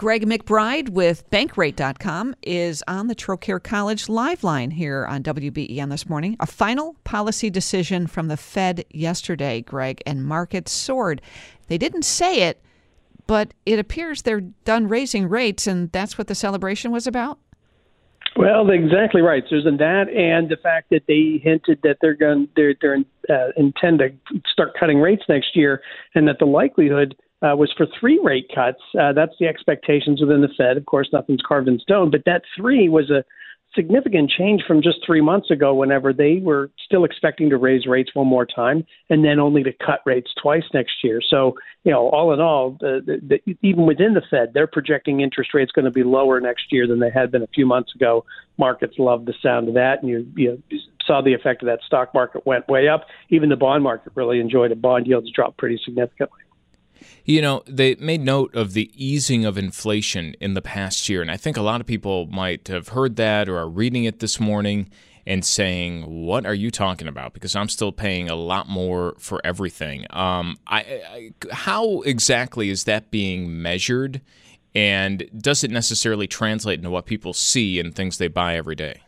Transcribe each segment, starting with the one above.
Greg McBride with Bankrate.com is on the Trocaire College Live Line here on WBEN this morning. A final policy decision from the Fed yesterday, Greg, and markets soared. They didn't say it, but it appears they're done raising rates, and that's what the celebration was about. Well, exactly right, Susan. That and the fact that they hinted that they're going they're, they're uh, intend to start cutting rates next year, and that the likelihood uh, was for three rate cuts. Uh, that's the expectations within the Fed. Of course, nothing's carved in stone, but that three was a significant change from just three months ago, whenever they were still expecting to raise rates one more time and then only to cut rates twice next year. So, you know, all in all, the, the, the, even within the Fed, they're projecting interest rates going to be lower next year than they had been a few months ago. Markets love the sound of that, and you, you saw the effect of that. Stock market went way up. Even the bond market really enjoyed it. Bond yields dropped pretty significantly. You know, they made note of the easing of inflation in the past year. And I think a lot of people might have heard that or are reading it this morning and saying, What are you talking about? Because I'm still paying a lot more for everything. Um, I, I, how exactly is that being measured? And does it necessarily translate into what people see and things they buy every day?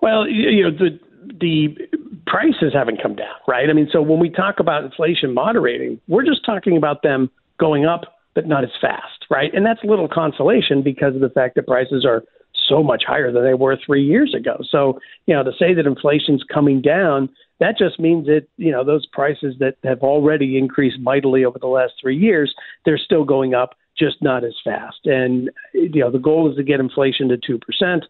Well, you know, the the prices haven't come down, right? I mean, so when we talk about inflation moderating, we're just talking about them going up, but not as fast, right? And that's little consolation because of the fact that prices are so much higher than they were three years ago. So, you know, to say that inflation's coming down, that just means that, you know, those prices that have already increased mightily over the last three years, they're still going up, just not as fast. And, you know, the goal is to get inflation to 2%.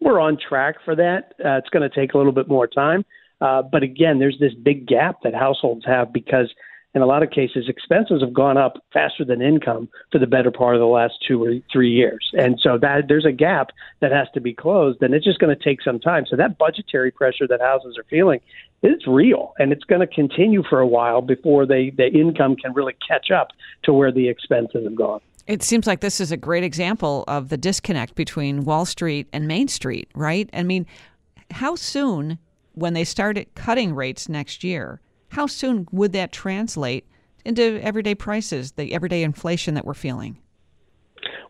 We're on track for that. Uh, it's going to take a little bit more time. Uh, but again, there's this big gap that households have because in a lot of cases, expenses have gone up faster than income for the better part of the last two or three years. And so that there's a gap that has to be closed, and it's just going to take some time. So that budgetary pressure that houses are feeling is real, and it's going to continue for a while before they the income can really catch up to where the expenses have gone. It seems like this is a great example of the disconnect between Wall Street and Main Street, right? I mean, how soon when they started cutting rates next year, how soon would that translate into everyday prices, the everyday inflation that we're feeling?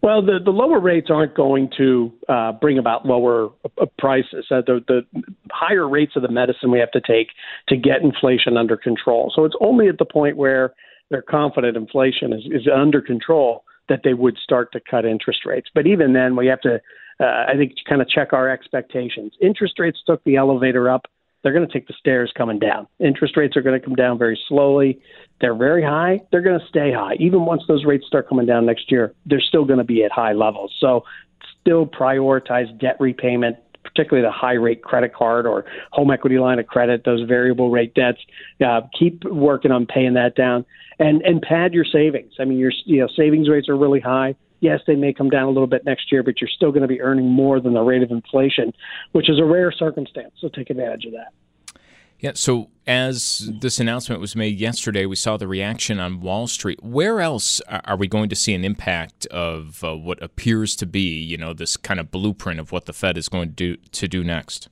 Well, the, the lower rates aren't going to uh, bring about lower uh, prices. Uh, the, the higher rates of the medicine we have to take to get inflation under control. So it's only at the point where they're confident inflation is, is under control that they would start to cut interest rates. But even then, we have to uh, I think, kind of check our expectations. Interest rates took the elevator up. They're going to take the stairs coming down. Interest rates are going to come down very slowly. They're very high. They're going to stay high. Even once those rates start coming down next year, they're still going to be at high levels. So, still prioritize debt repayment, particularly the high rate credit card or home equity line of credit, those variable rate debts. Uh, keep working on paying that down and and pad your savings. I mean, your you know savings rates are really high yes, they may come down a little bit next year, but you're still going to be earning more than the rate of inflation, which is a rare circumstance. So take advantage of that. Yeah. So as this announcement was made yesterday, we saw the reaction on Wall Street. Where else are we going to see an impact of uh, what appears to be, you know, this kind of blueprint of what the Fed is going to do to do next?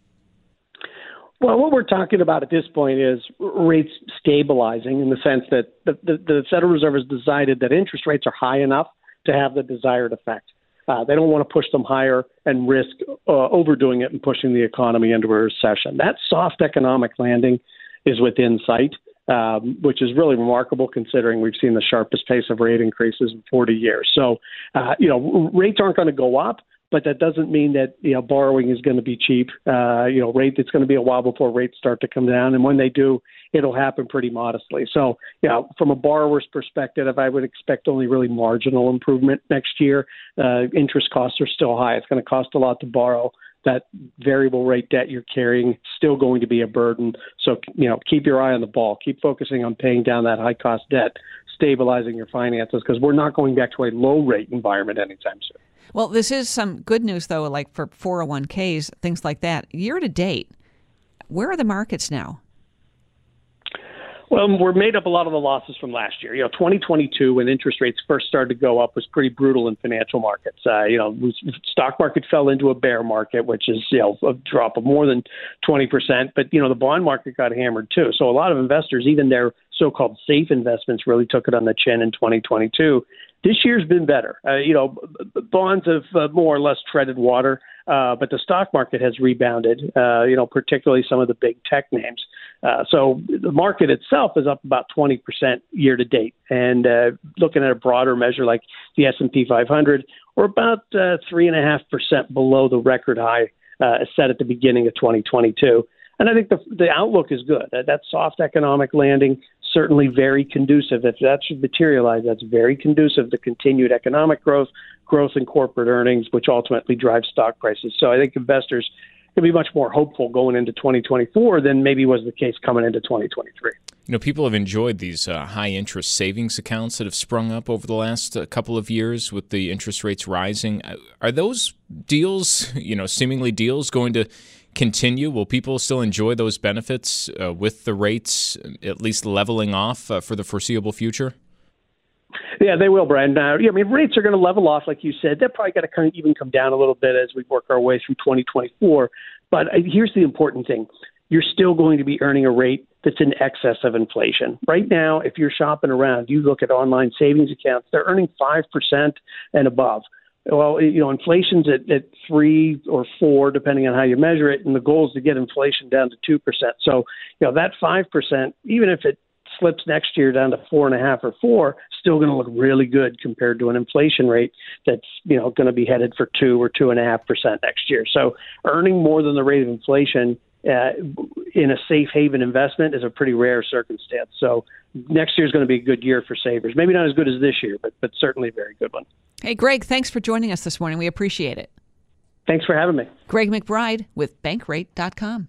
Well, what we're talking about at this point is rates stabilizing in the sense that the, the, the Federal Reserve has decided that interest rates are high enough to have the desired effect. Uh, they don't want to push them higher and risk uh, overdoing it and pushing the economy into a recession. That soft economic landing is within sight. um, which is really remarkable considering we've seen the sharpest pace of rate increases in 40 years. So, uh, you know, rates aren't going to go up but that doesn't mean that you know borrowing is going to be cheap. Uh, you know, rate it's going to be a while before rates start to come down, and when they do, it'll happen pretty modestly. So, you know, from a borrower's perspective, I would expect only really marginal improvement next year. Uh, interest costs are still high. It's going to cost a lot to borrow. That variable rate debt you're carrying still going to be a burden. So, you know, keep your eye on the ball. Keep focusing on paying down that high cost debt, stabilizing your finances, because we're not going back to a low rate environment anytime soon. Well, this is some good news, though, like for 401ks, things like that. Year to date, where are the markets now? Well, we're made up a lot of the losses from last year. You know, 2022, when interest rates first started to go up, was pretty brutal in financial markets. Uh, you know, stock market fell into a bear market, which is you know a drop of more than 20 percent. But you know, the bond market got hammered too. So a lot of investors, even their so-called safe investments, really took it on the chin in 2022. This year's been better. Uh, you know, bonds have uh, more or less treaded water, uh, but the stock market has rebounded. Uh, you know, particularly some of the big tech names. Uh, so the market itself is up about 20% year to date. And uh, looking at a broader measure like the S&P 500, we're about uh, three and a half percent below the record high uh, set at the beginning of 2022. And I think the the outlook is good. That soft economic landing certainly very conducive. If that should materialize, that's very conducive to continued economic growth, growth in corporate earnings, which ultimately drives stock prices. So I think investors can be much more hopeful going into 2024 than maybe was the case coming into 2023. You know, people have enjoyed these uh, high interest savings accounts that have sprung up over the last uh, couple of years with the interest rates rising. Uh, are those deals, you know, seemingly deals going to continue? Will people still enjoy those benefits uh, with the rates at least leveling off uh, for the foreseeable future? Yeah, they will, Brian. Now, I mean, rates are going to level off, like you said. They're probably going to kind of even come down a little bit as we work our way through 2024. But uh, here's the important thing: you're still going to be earning a rate that's in excess of inflation. Right now, if you're shopping around, you look at online savings accounts; they're earning five percent and above well, you know, inflation's at, at three or four, depending on how you measure it, and the goal is to get inflation down to two percent. So, you know, that five percent, even if it slips next year down to four and a half or four, still going to look really good compared to an inflation rate that's you know going to be headed for two or two and a half percent next year. So, earning more than the rate of inflation uh, in a safe haven investment is a pretty rare circumstance. So, next year is going to be a good year for savers. Maybe not as good as this year, but but certainly a very good one. Hey, Greg, thanks for joining us this morning. We appreciate it. Thanks for having me. Greg McBride with Bankrate.com.